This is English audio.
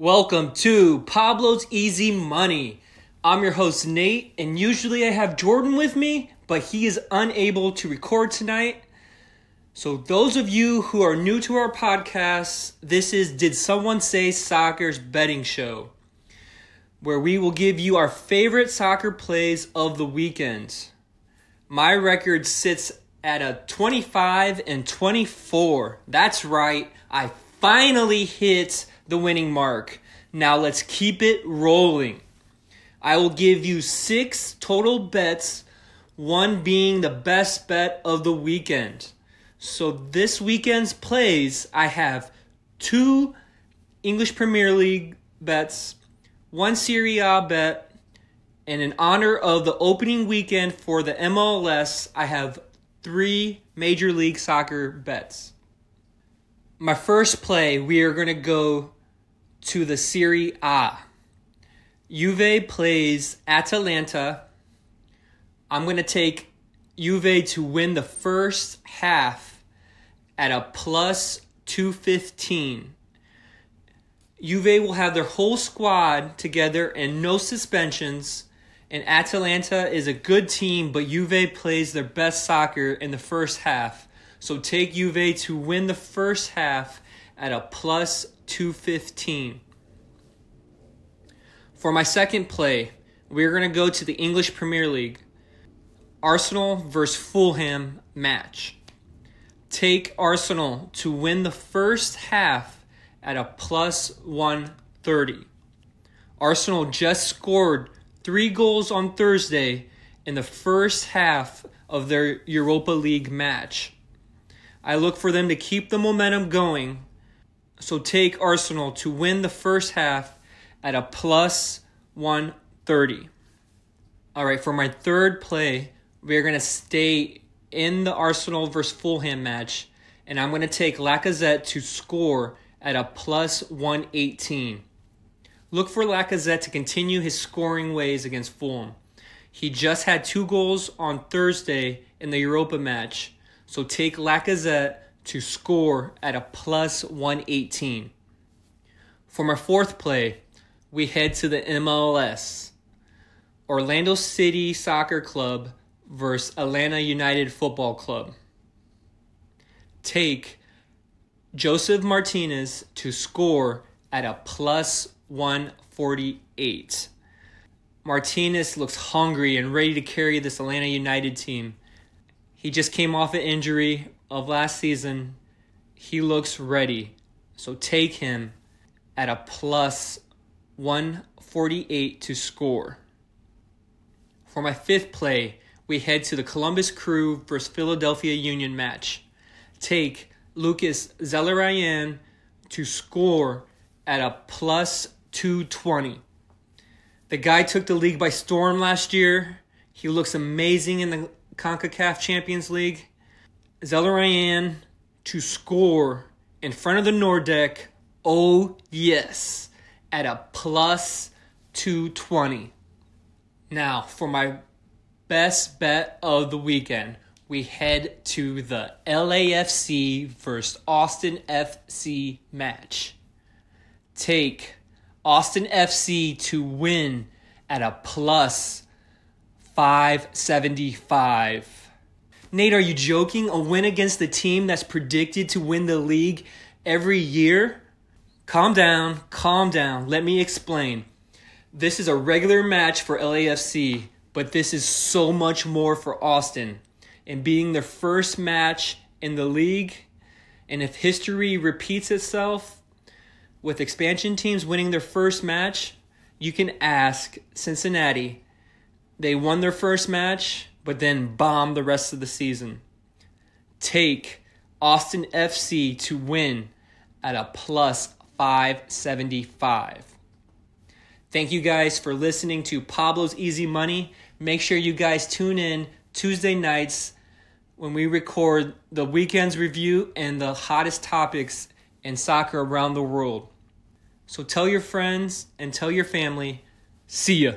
Welcome to Pablo's Easy Money. I'm your host, Nate, and usually I have Jordan with me, but he is unable to record tonight. So, those of you who are new to our podcast, this is Did Someone Say Soccer's betting show, where we will give you our favorite soccer plays of the weekend. My record sits at a 25 and 24. That's right, I finally hit the winning mark. Now let's keep it rolling. I will give you six total bets, one being the best bet of the weekend. So this weekend's plays, I have two English Premier League bets, one Serie A bet, and in honor of the opening weekend for the MLS, I have three Major League Soccer bets. My first play, we are going to go to the Serie A. Juve plays Atalanta. I'm going to take Juve to win the first half at a plus 215. Juve will have their whole squad together and no suspensions. And Atalanta is a good team, but Juve plays their best soccer in the first half. So take Juve to win the first half at a plus 215. For my second play, we're going to go to the English Premier League. Arsenal versus Fulham match. Take Arsenal to win the first half at a plus 130. Arsenal just scored three goals on Thursday in the first half of their Europa League match. I look for them to keep the momentum going so take Arsenal to win the first half at a plus 130. All right, for my third play, we're going to stay in the Arsenal versus Fulham match, and I'm going to take Lacazette to score at a plus 118. Look for Lacazette to continue his scoring ways against Fulham. He just had two goals on Thursday in the Europa match, so take Lacazette to score at a plus 118. For my fourth play, we head to the MLS. Orlando City Soccer Club versus Atlanta United Football Club. Take Josef Martinez to score at a plus 148. Martinez looks hungry and ready to carry this Atlanta United team. He just came off an injury of last season. He looks ready. So take him at a plus 148 to score. For my fifth play, we head to the Columbus Crew versus Philadelphia Union match. Take Lucas Zelarayan to score at a plus 220. The guy took the league by storm last year. He looks amazing in the CONCACAF Champions League. Zelarayan to score in front of the Nordecke. Oh, yes, at a plus 220. Now, for my best bet of the weekend, we head to the LAFC versus Austin FC match. Take Austin FC to win at a plus 575. Nate, are you joking? A win against the team that's predicted to win the league every year? Calm down, calm down. Let me explain. This is a regular match for LAFC, but this is so much more for Austin. And being their first match in the league, and if history repeats itself with expansion teams winning their first match, you can ask Cincinnati. They won their first match but then bomb the rest of the season. Take Austin FC to win at a plus 575. Thank you guys for listening to Pablo's Easy Money. Make sure you guys tune in Tuesday nights when we record the weekend's review and the hottest topics in soccer around the world. So tell your friends and tell your family. See ya.